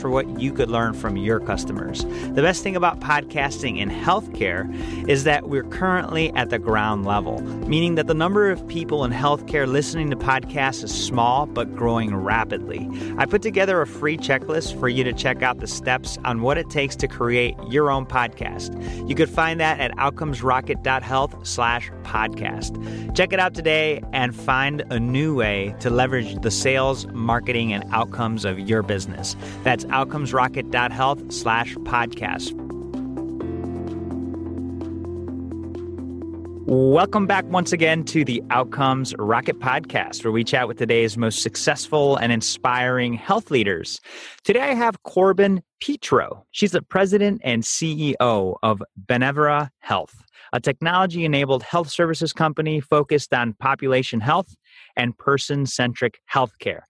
for what you could learn from your customers. The best thing about podcasting in healthcare is that we're currently at the ground level, meaning that the number of people in healthcare listening to podcasts is small but growing rapidly. I put together a free checklist for you to check out the steps on what it takes to create your own podcast. You could find that at outcomesrocket.health slash podcast. Check it out today and find a new way to leverage the sales, marketing, and outcomes of your business. That's outcomesrocket.health slash podcast. Welcome back once again to the Outcomes Rocket Podcast, where we chat with today's most successful and inspiring health leaders. Today I have Corbin Petro. She's the president and CEO of Benevera Health, a technology enabled health services company focused on population health and person centric healthcare.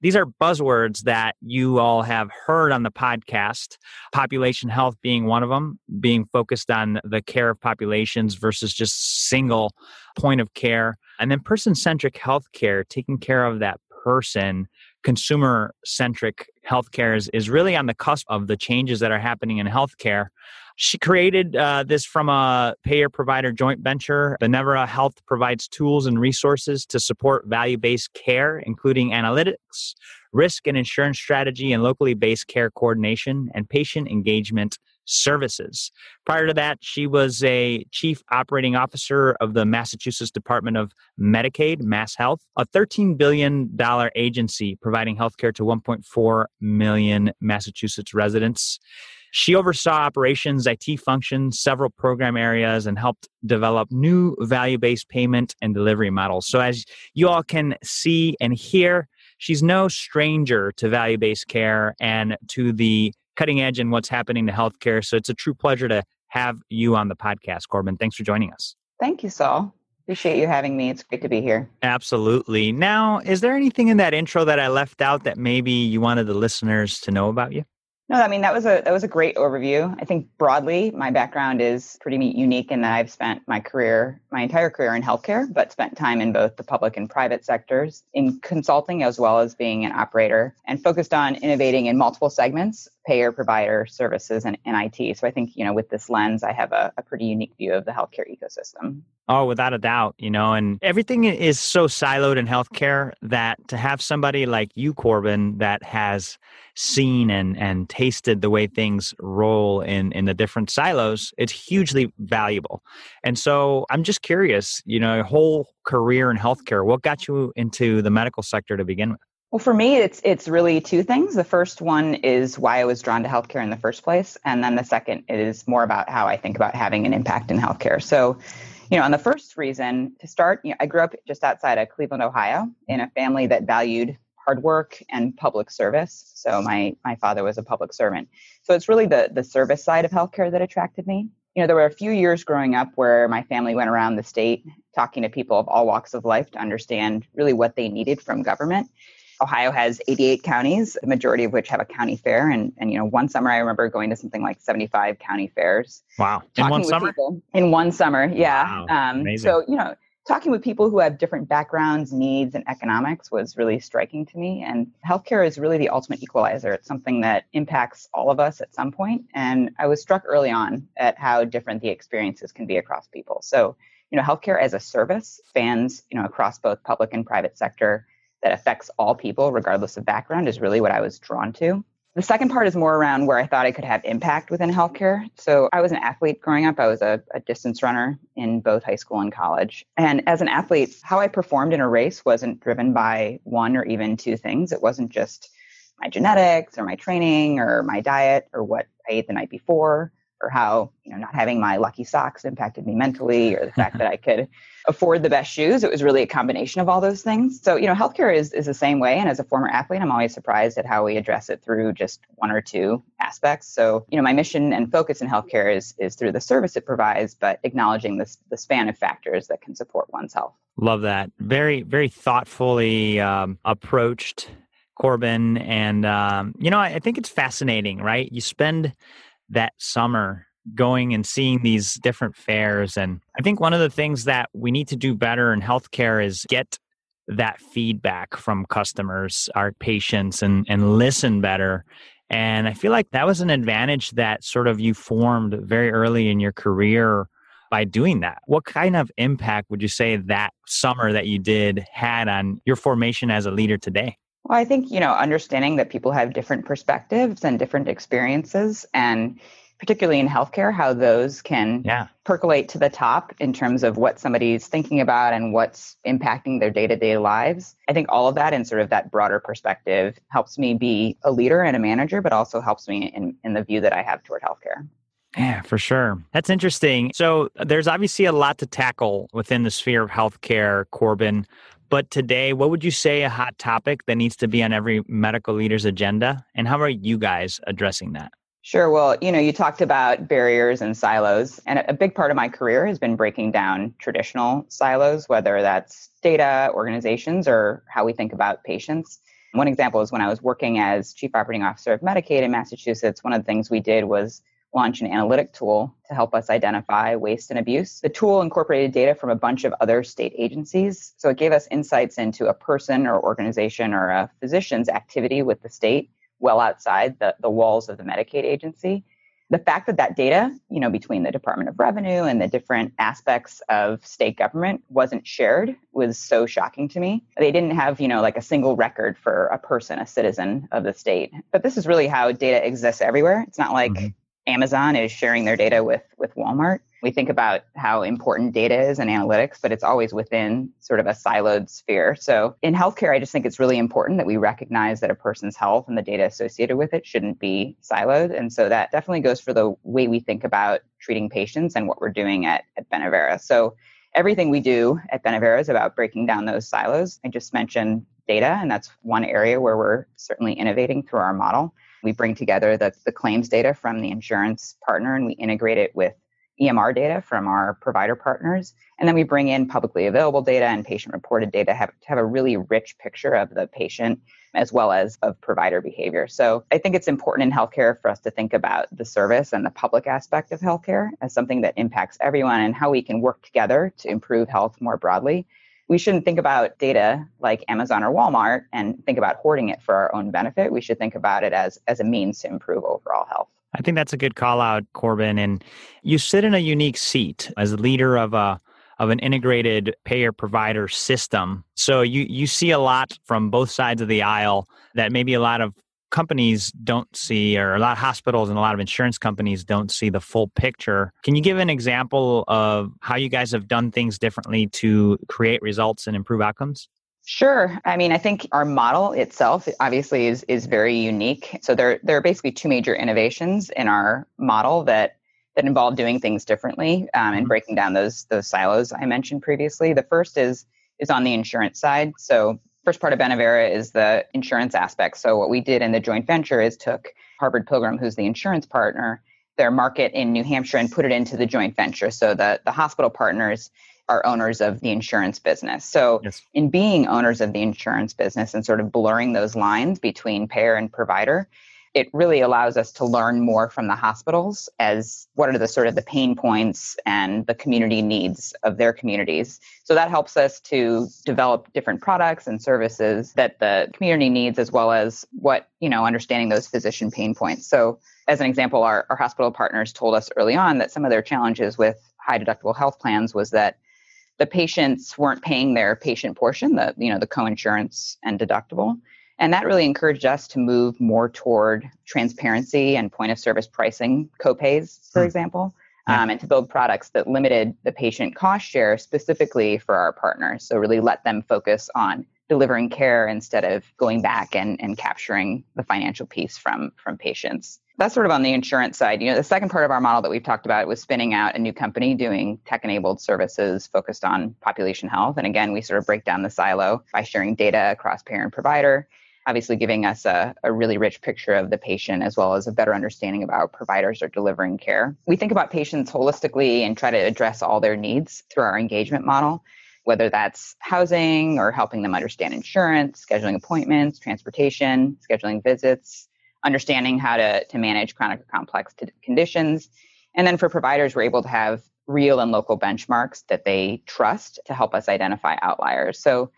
These are buzzwords that you all have heard on the podcast population health being one of them being focused on the care of populations versus just single point of care and then person centric healthcare taking care of that person consumer centric healthcare is, is really on the cusp of the changes that are happening in healthcare she created uh, this from a payer provider joint venture. Benevera Health provides tools and resources to support value based care, including analytics, risk and insurance strategy, and locally based care coordination and patient engagement services. Prior to that, she was a chief operating officer of the Massachusetts Department of Medicaid, Mass Health, a $13 billion agency providing healthcare to 1.4 million Massachusetts residents. She oversaw operations, IT functions, several program areas, and helped develop new value based payment and delivery models. So, as you all can see and hear, she's no stranger to value based care and to the cutting edge in what's happening to healthcare. So, it's a true pleasure to have you on the podcast, Corbin. Thanks for joining us. Thank you, Saul. Appreciate you having me. It's great to be here. Absolutely. Now, is there anything in that intro that I left out that maybe you wanted the listeners to know about you? No, I mean that was a that was a great overview. I think broadly, my background is pretty unique in that I've spent my career, my entire career in healthcare, but spent time in both the public and private sectors in consulting as well as being an operator, and focused on innovating in multiple segments payer, provider, services, and, and IT. So I think, you know, with this lens, I have a, a pretty unique view of the healthcare ecosystem. Oh, without a doubt, you know, and everything is so siloed in healthcare that to have somebody like you, Corbin, that has seen and and tasted the way things roll in in the different silos, it's hugely valuable. And so I'm just curious, you know, your whole career in healthcare, what got you into the medical sector to begin with? Well, for me, it's it's really two things. The first one is why I was drawn to healthcare in the first place, and then the second is more about how I think about having an impact in healthcare. So, you know, on the first reason to start, you know, I grew up just outside of Cleveland, Ohio, in a family that valued hard work and public service. So my my father was a public servant. So it's really the the service side of healthcare that attracted me. You know, there were a few years growing up where my family went around the state talking to people of all walks of life to understand really what they needed from government. Ohio has 88 counties, the majority of which have a county fair. And, and you know, one summer I remember going to something like 75 county fairs. Wow. In one summer? People. In one summer, yeah. Wow. Um, Amazing. So, you know, talking with people who have different backgrounds, needs, and economics was really striking to me. And healthcare is really the ultimate equalizer. It's something that impacts all of us at some point. And I was struck early on at how different the experiences can be across people. So, you know, healthcare as a service spans, you know, across both public and private sector that affects all people, regardless of background, is really what I was drawn to. The second part is more around where I thought I could have impact within healthcare. So I was an athlete growing up. I was a, a, distance runner in both high school and college. And as an athlete, how I performed in a race wasn't driven by one or even two things. It wasn't just my genetics or my training or my diet or what I ate the night before or how you know not having my lucky socks impacted me mentally or the fact that I could afford the best shoes. It was really a combination of all those things. So, you know, healthcare is, is the same way. And as a former athlete, I'm always surprised at how we address it through just one or two aspects. So, you know, my mission and focus in healthcare is is through the service it provides, but acknowledging this the span of factors that can support one's health. Love that. Very, very thoughtfully um, approached Corbin. And, um, you know, I, I think it's fascinating, right? You spend that summer going and seeing these different fairs. And I think one of the things that we need to do better in healthcare is get that feedback from customers, our patients, and, and listen better. And I feel like that was an advantage that sort of you formed very early in your career by doing that. What kind of impact would you say that summer that you did had on your formation as a leader today? Well, I think, you know, understanding that people have different perspectives and different experiences and particularly in healthcare, how those can yeah. percolate to the top in terms of what somebody's thinking about and what's impacting their day to day lives. I think all of that and sort of that broader perspective helps me be a leader and a manager, but also helps me in, in the view that I have toward healthcare. Yeah, for sure. That's interesting. So there's obviously a lot to tackle within the sphere of healthcare, Corbin. But today, what would you say a hot topic that needs to be on every medical leader's agenda? And how are you guys addressing that? Sure. Well, you know, you talked about barriers and silos, and a big part of my career has been breaking down traditional silos, whether that's data, organizations, or how we think about patients. One example is when I was working as chief operating officer of Medicaid in Massachusetts, one of the things we did was launch an analytic tool to help us identify waste and abuse. The tool incorporated data from a bunch of other state agencies. So it gave us insights into a person or organization or a physician's activity with the state well outside the, the walls of the Medicaid agency. The fact that that data, you know, between the Department of Revenue and the different aspects of state government wasn't shared was so shocking to me. They didn't have, you know, like a single record for a person, a citizen of the state. But this is really how data exists everywhere. It's not like mm-hmm. Amazon is sharing their data with with Walmart. We think about how important data is and analytics, but it's always within sort of a siloed sphere. So in healthcare, I just think it's really important that we recognize that a person's health and the data associated with it shouldn't be siloed. And so that definitely goes for the way we think about treating patients and what we're doing at, at Benevera. So everything we do at Benevera is about breaking down those silos. I just mentioned data, and that's one area where we're certainly innovating through our model. We bring together the, the claims data from the insurance partner and we integrate it with EMR data from our provider partners. And then we bring in publicly available data and patient reported data have, to have a really rich picture of the patient as well as of provider behavior. So I think it's important in healthcare for us to think about the service and the public aspect of healthcare as something that impacts everyone and how we can work together to improve health more broadly we shouldn't think about data like Amazon or Walmart and think about hoarding it for our own benefit. We should think about it as as a means to improve overall health. I think that's a good call out, Corbin. And you sit in a unique seat as a leader of a of an integrated payer provider system. So you you see a lot from both sides of the aisle that maybe a lot of companies don't see, or a lot of hospitals and a lot of insurance companies don't see the full picture. Can you give an example of how you guys have done things differently to create results and improve outcomes? Sure. I mean, I think our model itself obviously is is very unique. So there there are basically two major innovations in our model that that involve doing things differently um, and mm-hmm. breaking down those those silos I mentioned previously. The first is is on the insurance side. So first part of Benevera is the insurance aspect. So what we did in the joint venture is took Harvard Pilgrim, who's the insurance partner, their market in New Hampshire and put it into the joint venture. So the, the hospital partners are owners of the insurance business. So yes. in being owners of the insurance business and sort of blurring those lines between payer and provider, it really allows us to learn more from the hospitals as what are the sort of the pain points and the community needs of their communities. So that helps us to develop different products and services that the community needs as well as what, you know, understanding those physician pain points. So as an example, our, our hospital partners told us early on that some of their challenges with high deductible health plans was that the patients weren't paying their patient portion, the you know the coinsurance and deductible, and that really encouraged us to move more toward transparency and point of service pricing copays, for hmm. example, um, and to build products that limited the patient cost share specifically for our partners. So, really let them focus on delivering care instead of going back and, and capturing the financial piece from from patients that's sort of on the insurance side you know the second part of our model that we've talked about was spinning out a new company doing tech enabled services focused on population health and again we sort of break down the silo by sharing data across payer and provider obviously giving us a, a really rich picture of the patient as well as a better understanding of how providers are delivering care. We think about patients holistically and try to address all their needs through our engagement model, whether that's housing or helping them understand insurance, scheduling appointments, transportation, scheduling visits, understanding how to, to manage chronic or complex t- conditions. And then for providers, we're able to have real and local benchmarks that they trust to help us identify outliers. So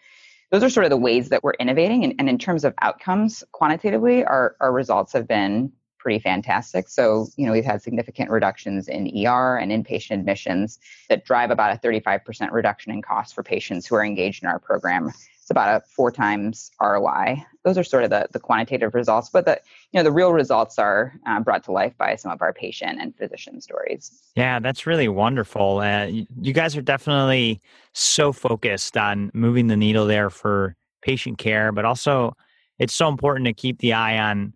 those are sort of the ways that we're innovating. And, and in terms of outcomes, quantitatively, our, our results have been pretty fantastic. So, you know, we've had significant reductions in ER and inpatient admissions that drive about a 35% reduction in costs for patients who are engaged in our program it's about a four times ROI. Those are sort of the, the quantitative results, but the you know the real results are uh, brought to life by some of our patient and physician stories. Yeah, that's really wonderful. Uh, you guys are definitely so focused on moving the needle there for patient care, but also it's so important to keep the eye on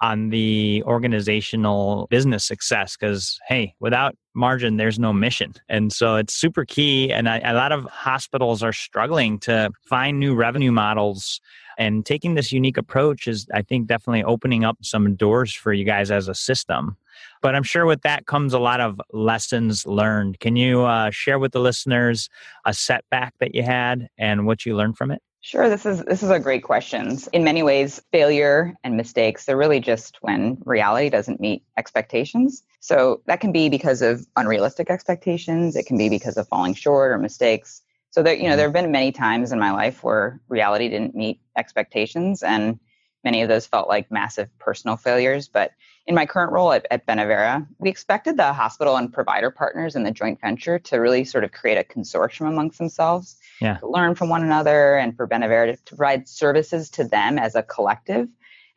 on the organizational business success because hey without margin there's no mission. And so it's super key and I, a lot of hospitals are struggling to find new revenue models and taking this unique approach is i think definitely opening up some doors for you guys as a system. But i'm sure with that comes a lot of lessons learned. Can you uh, share with the listeners a setback that you had and what you learned from it Sure, this is this is a great question. In many ways, failure and mistakes are really just when reality doesn't meet expectations. So that can be because of unrealistic expectations, it can be because of falling short or mistakes. So there you know, mm-hmm. there have been many times in my life where reality didn't meet expectations and many of those felt like massive personal failures, but in my current role at, at Benevera, we expected the hospital and provider partners in the joint venture to really sort of create a consortium amongst themselves yeah. to learn from one another and for Benevera to, provide services to them as a collective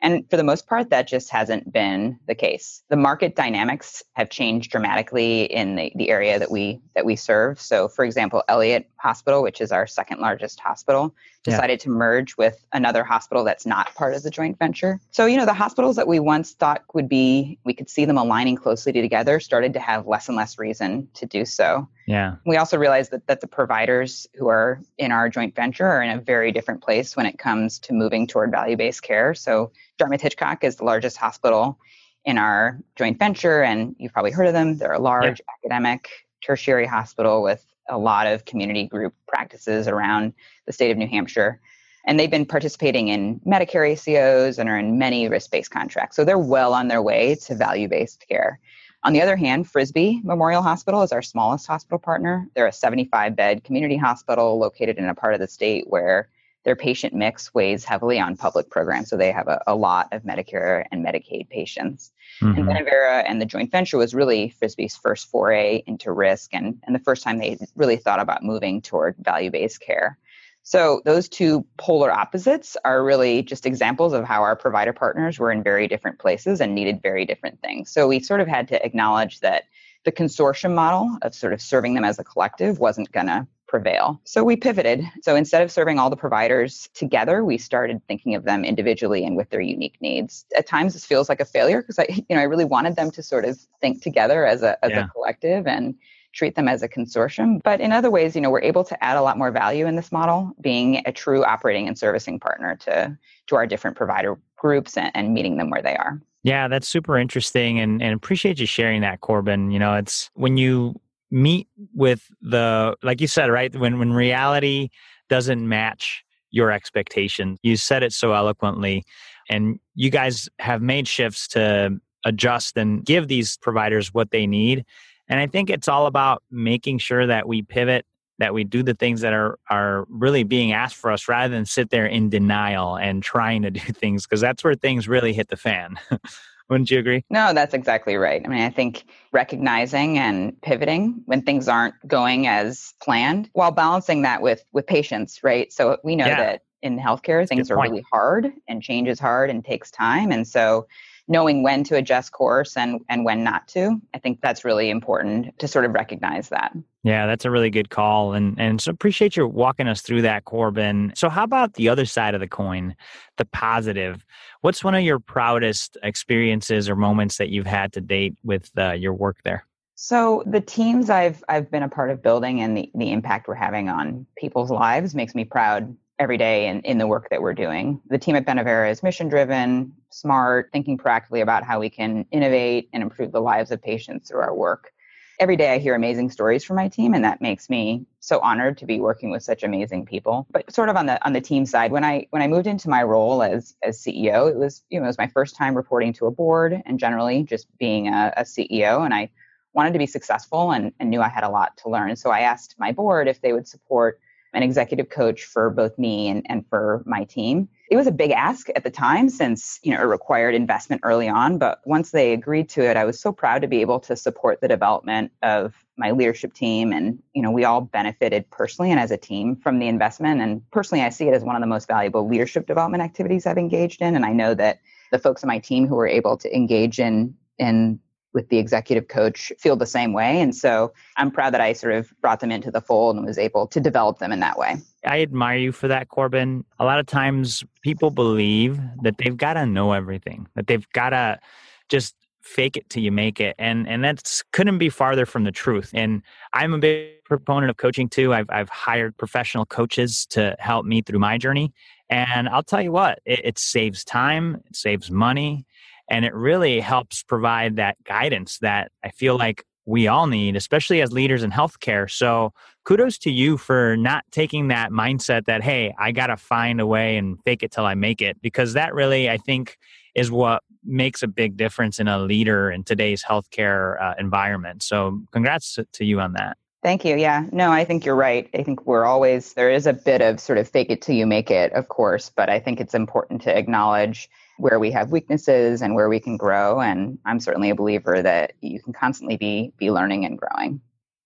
and for the most part, that just hasn't been the case. The market dynamics have changed dramatically in the, the area that we that we serve. So, for example, Elliot Hospital, which is our second largest hospital, decided yeah. to merge with another hospital that's not part of the joint venture. So, you know, the hospitals that we once thought would be, we could see them aligning closely together, started to have less and less reason to do so. Yeah. We also realized that, that the providers who are in our joint venture are in a very different place when it comes to moving toward value based care. So, Dartmouth Hitchcock is the largest hospital in our joint venture, and you've probably heard of them. They're a large yeah. academic tertiary hospital with a lot of community group practices around the state of New Hampshire. And they've been participating in Medicare ACOs and are in many risk based contracts. So they're well on their way to value based care. On the other hand, Frisbie Memorial Hospital is our smallest hospital partner. They're a 75 bed community hospital located in a part of the state where their patient mix weighs heavily on public programs. So they have a, a lot of Medicare and Medicaid patients. Mm-hmm. And Benevera and the joint venture was really Frisbie's first foray into risk and, and the first time they really thought about moving toward value based care. So those two polar opposites are really just examples of how our provider partners were in very different places and needed very different things. So we sort of had to acknowledge that the consortium model of sort of serving them as a collective wasn't going to prevail. So we pivoted. So instead of serving all the providers together, we started thinking of them individually and with their unique needs. At times this feels like a failure because I you know I really wanted them to sort of think together as a as yeah. a collective and treat them as a consortium. But in other ways, you know, we're able to add a lot more value in this model, being a true operating and servicing partner to to our different provider groups and, and meeting them where they are. Yeah, that's super interesting and, and appreciate you sharing that, Corbin. You know, it's when you meet with the like you said right when when reality doesn't match your expectations you said it so eloquently and you guys have made shifts to adjust and give these providers what they need and i think it's all about making sure that we pivot that we do the things that are are really being asked for us rather than sit there in denial and trying to do things because that's where things really hit the fan Wouldn't you agree? No, that's exactly right. I mean, I think recognizing and pivoting when things aren't going as planned while balancing that with with patients, right? So we know yeah. that in healthcare things are really hard and change is hard and takes time and so knowing when to adjust course and and when not to. I think that's really important to sort of recognize that. Yeah, that's a really good call. And and so appreciate you walking us through that, Corbin. So how about the other side of the coin, the positive? What's one of your proudest experiences or moments that you've had to date with uh, your work there? So the teams I've I've been a part of building and the, the impact we're having on people's lives makes me proud every day in, in the work that we're doing. The team at Benevera is mission driven, smart, thinking proactively about how we can innovate and improve the lives of patients through our work. Every day I hear amazing stories from my team and that makes me so honored to be working with such amazing people. But sort of on the on the team side, when I when I moved into my role as as CEO, it was you know it was my first time reporting to a board and generally just being a, a CEO and I wanted to be successful and, and knew I had a lot to learn. So I asked my board if they would support an executive coach for both me and, and for my team. It was a big ask at the time since, you know, it required investment early on. But once they agreed to it, I was so proud to be able to support the development of my leadership team. And, you know, we all benefited personally and as a team from the investment. And personally, I see it as one of the most valuable leadership development activities I've engaged in. And I know that the folks on my team who were able to engage in in with the executive coach feel the same way. And so I'm proud that I sort of brought them into the fold and was able to develop them in that way. I admire you for that, Corbin. A lot of times people believe that they've got to know everything, that they've got to just fake it till you make it and and that's couldn't be farther from the truth and i'm a big proponent of coaching too i've, I've hired professional coaches to help me through my journey and i'll tell you what it, it saves time it saves money and it really helps provide that guidance that I feel like we all need, especially as leaders in healthcare. So kudos to you for not taking that mindset that, hey, I got to find a way and fake it till I make it, because that really, I think, is what makes a big difference in a leader in today's healthcare uh, environment. So congrats to you on that. Thank you. Yeah. No, I think you're right. I think we're always, there is a bit of sort of fake it till you make it, of course, but I think it's important to acknowledge where we have weaknesses and where we can grow. And I'm certainly a believer that you can constantly be be learning and growing.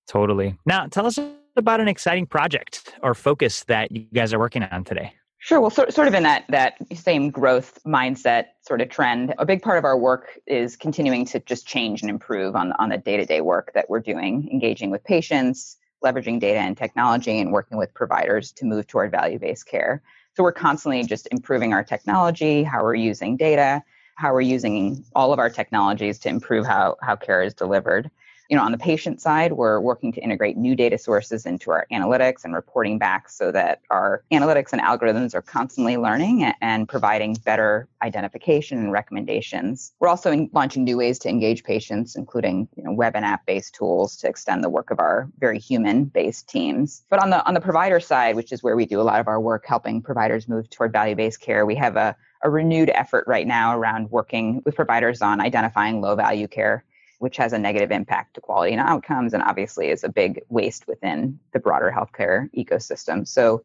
Totally. Now, tell us about an exciting project or focus that you guys are working on today. Sure. Well, sort, sort of in that that same growth mindset sort of trend, a big part of our work is continuing to just change and improve on on the day to day work that we're doing, engaging with patients, leveraging data and technology, and working with providers to move toward value based care. So we're constantly just improving our technology, how we're using data, how we're using all of our technologies to improve how, how care is delivered. You know, on the patient side, we're working to integrate new data sources into our analytics and reporting back so that our analytics and algorithms are constantly learning and providing better identification and recommendations. We're also launching new ways to engage patients, including you know, web and app-based tools to extend the work of our very human-based teams. But on the on the provider side, which is where we do a lot of our work helping providers move toward value-based care, we have a a renewed effort right now around working with providers on identifying low value care which has a negative impact to quality and outcomes, and obviously is a big waste within the broader healthcare ecosystem. So,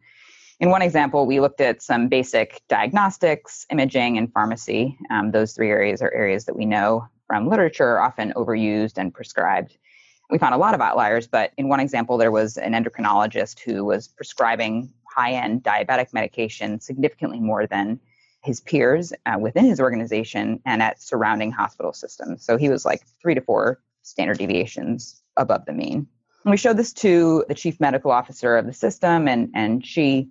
in one example, we looked at some basic diagnostics, imaging, and pharmacy. Um, those three areas are areas that we know from literature are often overused and prescribed. We found a lot of outliers, but in one example, there was an endocrinologist who was prescribing high end diabetic medication significantly more than his peers uh, within his organization and at surrounding hospital systems. So he was like three to four standard deviations above the mean. And we showed this to the chief medical officer of the system, and and she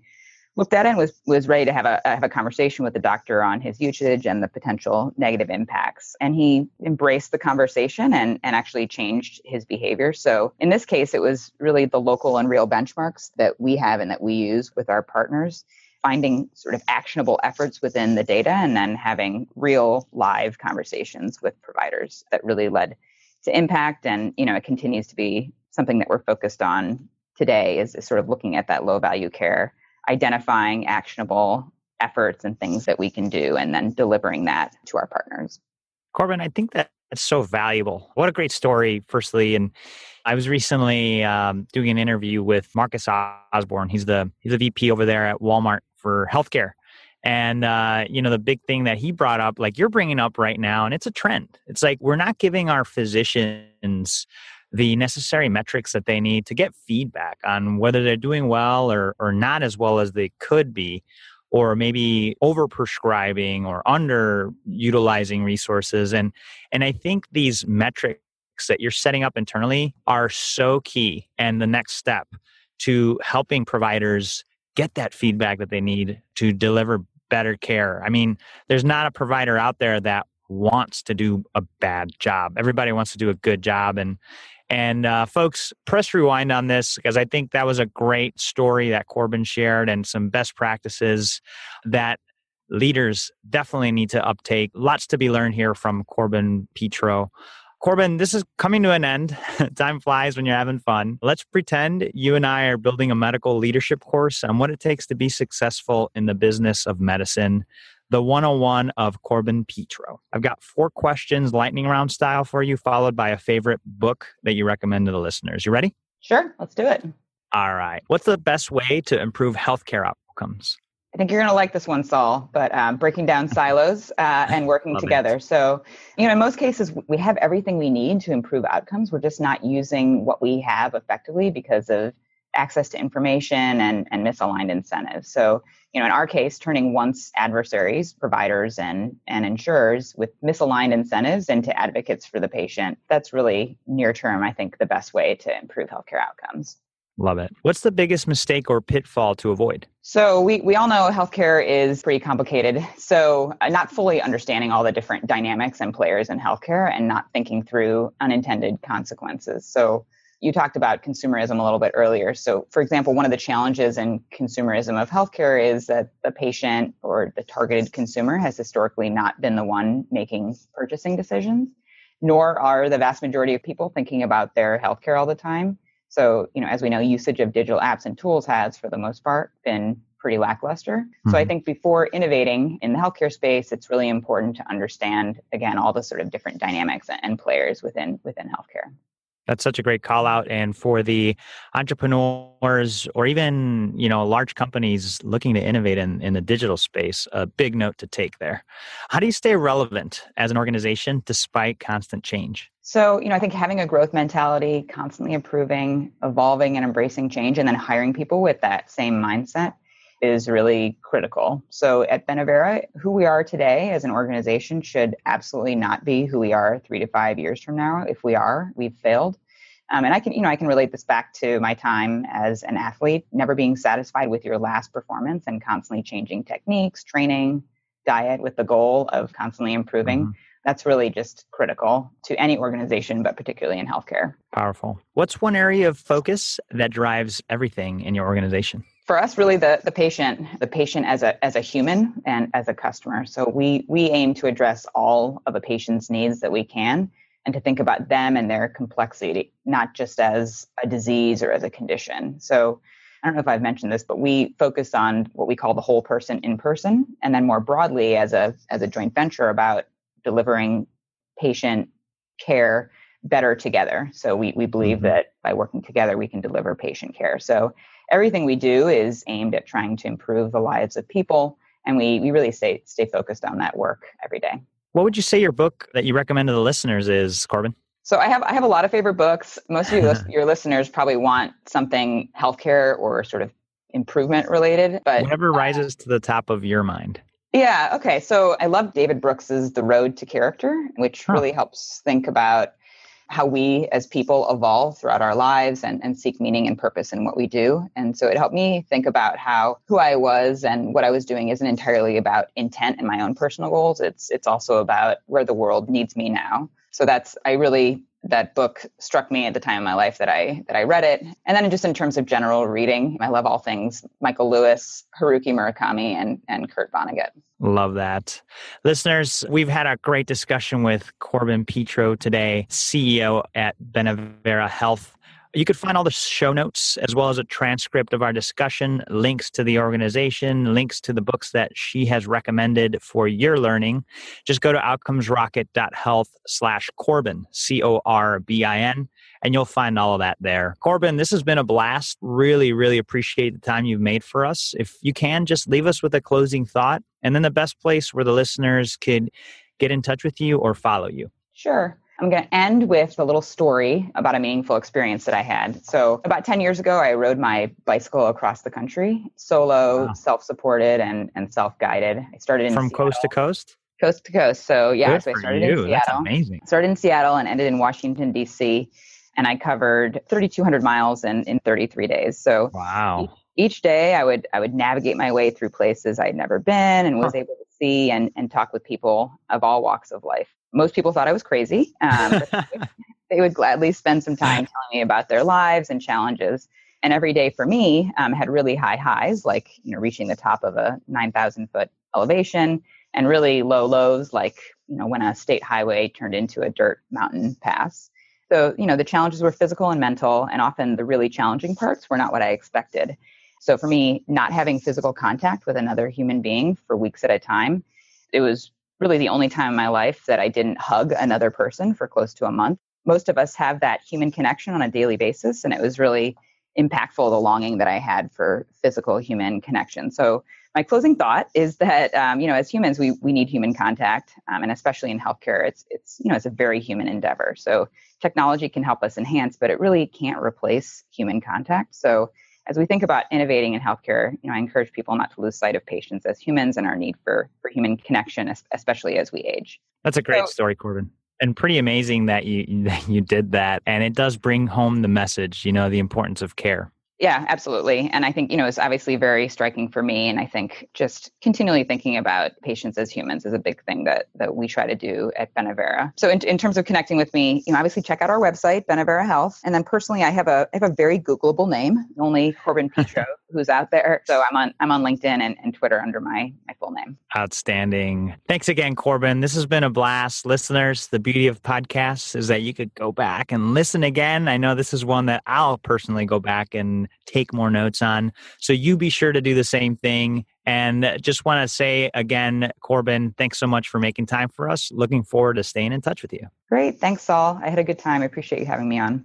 looked at it and was was ready to have a have a conversation with the doctor on his usage and the potential negative impacts. And he embraced the conversation and and actually changed his behavior. So in this case, it was really the local and real benchmarks that we have and that we use with our partners finding sort of actionable efforts within the data and then having real live conversations with providers that really led to impact. And you know it continues to be something that we're focused on today is, is sort of looking at that low value care identifying actionable efforts and things that we can do and then delivering that to our partners. Corbin i think that that's so valuable. What a great story firstly. And I was recently um, doing an interview with Marcus Osborne. He's the he's the VP over there at Walmart for healthcare. And uh, you know the big thing that he brought up, like you're bringing up right now, and it's a trend. It's like we're not giving our physicians the necessary metrics that they need to get feedback on whether they're doing well or or not as well as they could be, or maybe over prescribing or under utilizing resources and and i think these metrics that you're setting up internally are so key and the next step to helping providers get that feedback that they need to deliver better care i mean there's not a provider out there that wants to do a bad job everybody wants to do a good job and and uh, folks, press rewind on this because I think that was a great story that Corbin shared and some best practices that leaders definitely need to uptake. Lots to be learned here from Corbin Petro. Corbin, this is coming to an end. Time flies when you're having fun. Let's pretend you and I are building a medical leadership course on what it takes to be successful in the business of medicine the 101 of Corbin Petro. I've got four questions, lightning round style for you, followed by a favorite book that you recommend to the listeners. You ready? Sure, let's do it. All right. What's the best way to improve healthcare outcomes? I think you're going to like this one, Saul, but um, breaking down silos uh, and working together. It. So, you know, in most cases, we have everything we need to improve outcomes. We're just not using what we have effectively because of access to information and, and misaligned incentives. So, you know, in our case, turning once adversaries, providers and, and insurers with misaligned incentives into advocates for the patient, that's really near term, I think, the best way to improve healthcare outcomes. Love it. What's the biggest mistake or pitfall to avoid? So, we, we all know healthcare is pretty complicated. So, uh, not fully understanding all the different dynamics and players in healthcare and not thinking through unintended consequences. So, you talked about consumerism a little bit earlier. So, for example, one of the challenges in consumerism of healthcare is that the patient or the targeted consumer has historically not been the one making purchasing decisions, nor are the vast majority of people thinking about their healthcare all the time. So, you know, as we know, usage of digital apps and tools has, for the most part, been pretty lackluster. Mm-hmm. So I mm-hmm. think before innovating in the healthcare space, it's really important to understand again all the sort of different dynamics and players within within healthcare. That's such a great call out. And for the entrepreneurs or even, you know, large companies looking to innovate in, in the digital space, a big note to take there. How do you stay relevant as an organization despite constant change? So, you know, I think having a growth mentality, constantly improving, evolving and embracing change, and then hiring people with that same mindset is really critical. So at Benevera, who we are today as an organization should absolutely not be who we are three to five years from now. If we are, we've failed. Um, and I can, you know, I can relate this back to my time as an athlete, never being satisfied with your last performance and constantly changing techniques, training, diet with the goal of constantly improving. Mm-hmm. That's really just critical to any organization, but particularly in healthcare. Powerful. What's one area of focus that drives everything in your organization? For us really the, the patient the patient as a as a human and as a customer. So we we aim to address all of a patient's needs that we can and to think about them and their complexity not just as a disease or as a condition. So i don't know if i've mentioned this but we focus on what we call the whole person in person and then more broadly as a as a joint venture about delivering patient care better together. So we, we believe mm-hmm. that by working together we can deliver patient care. So everything we do is aimed at trying to improve the lives of people and we, we really stay stay focused on that work every day. What would you say your book that you recommend to the listeners is corbin? So i have i have a lot of favorite books. Most of your, your listeners probably want something healthcare or sort of improvement related but whatever rises to the top of your mind. Yeah okay so i love david brooks's the road to character which huh. really helps think about how we as people evolve throughout our lives and, and seek meaning and purpose in what we do. And so it helped me think about how who I was and what I was doing isn't entirely about intent and my own personal goals. It's it's also about where the world needs me now. So that's I really that book struck me at the time of my life that I that I read it. And then just in terms of general reading, I love all things Michael Lewis, Haruki Murakami, and and Kurt Vonnegut. Love that. Listeners, we've had a great discussion with Corbin Petro today, CEO at Benevera Health. You could find all the show notes as well as a transcript of our discussion, links to the organization, links to the books that she has recommended for your learning. Just go to outcomesrocket.health slash Corbin, C O R B I N, and you'll find all of that there. Corbin, this has been a blast. Really, really appreciate the time you've made for us. If you can, just leave us with a closing thought and then the best place where the listeners could get in touch with you or follow you. Sure. I'm going to end with a little story about a meaningful experience that I had. So, about 10 years ago, I rode my bicycle across the country, solo, wow. self supported, and, and self guided. I started in from Seattle. coast to coast? Coast to coast. So, yeah, Good so I started in Seattle. That's amazing. Started in Seattle and ended in Washington, D.C. And I covered 3,200 miles in, in 33 days. So, wow. Each, each day I would I would navigate my way through places I'd never been and was huh. able to see and, and talk with people of all walks of life most people thought I was crazy. Um, they would gladly spend some time telling me about their lives and challenges. And every day for me um, had really high highs, like you know reaching the top of a 9,000 foot elevation, and really low lows, like you know when a state highway turned into a dirt mountain pass. So you know the challenges were physical and mental, and often the really challenging parts were not what I expected. So for me, not having physical contact with another human being for weeks at a time, it was really the only time in my life that I didn't hug another person for close to a month. Most of us have that human connection on a daily basis, and it was really impactful the longing that I had for physical human connection. So my closing thought is that um, you know as humans we we need human contact, um, and especially in healthcare, it's it's you know it's a very human endeavor. So technology can help us enhance, but it really can't replace human contact. So as we think about innovating in healthcare, you know, I encourage people not to lose sight of patients as humans and our need for for human connection, especially as we age. That's a great so, story, Corbin. And pretty amazing that you that you did that, and it does bring home the message, you know, the importance of care. Yeah, absolutely. And I think, you know, it's obviously very striking for me. And I think just continually thinking about patients as humans is a big thing that, that we try to do at Benevera. So in, in terms of connecting with me, you know, obviously check out our website, Benevera Health. And then personally, I have a, I have a very Googleable name, only Corbin Petro, who's out there. So I'm on, I'm on LinkedIn and, and Twitter under my, my full name. Outstanding. Thanks again, Corbin. This has been a blast. Listeners, the beauty of podcasts is that you could go back and listen again. I know this is one that I'll personally go back and take more notes on. So you be sure to do the same thing. And just want to say again, Corbin, thanks so much for making time for us. Looking forward to staying in touch with you. Great. Thanks, Saul. I had a good time. I appreciate you having me on.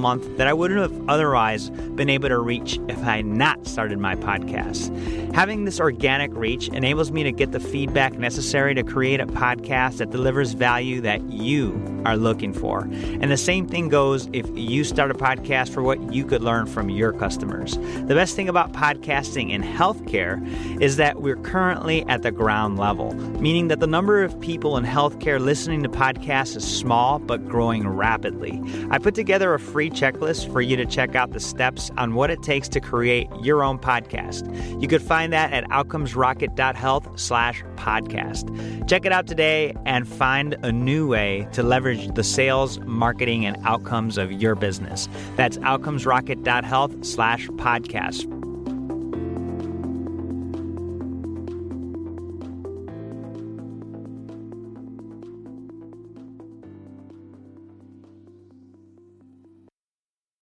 month that I wouldn't have otherwise been able to reach if I had not started my podcast. Having this organic reach enables me to get the feedback necessary to create a podcast that delivers value that you are looking for. And the same thing goes if you start a podcast for what you could learn from your customers. The best thing about podcasting in healthcare is that we're currently at the ground level, meaning that the number of people in healthcare listening to podcasts is small but growing rapidly. I put together a free checklist for you to check out the steps on what it takes to create your own podcast. You could find that at outcomesrocket.health slash podcast. Check it out today and find a new way to leverage the sales, marketing, and outcomes of your business. That's outcomesrocket.health slash podcast.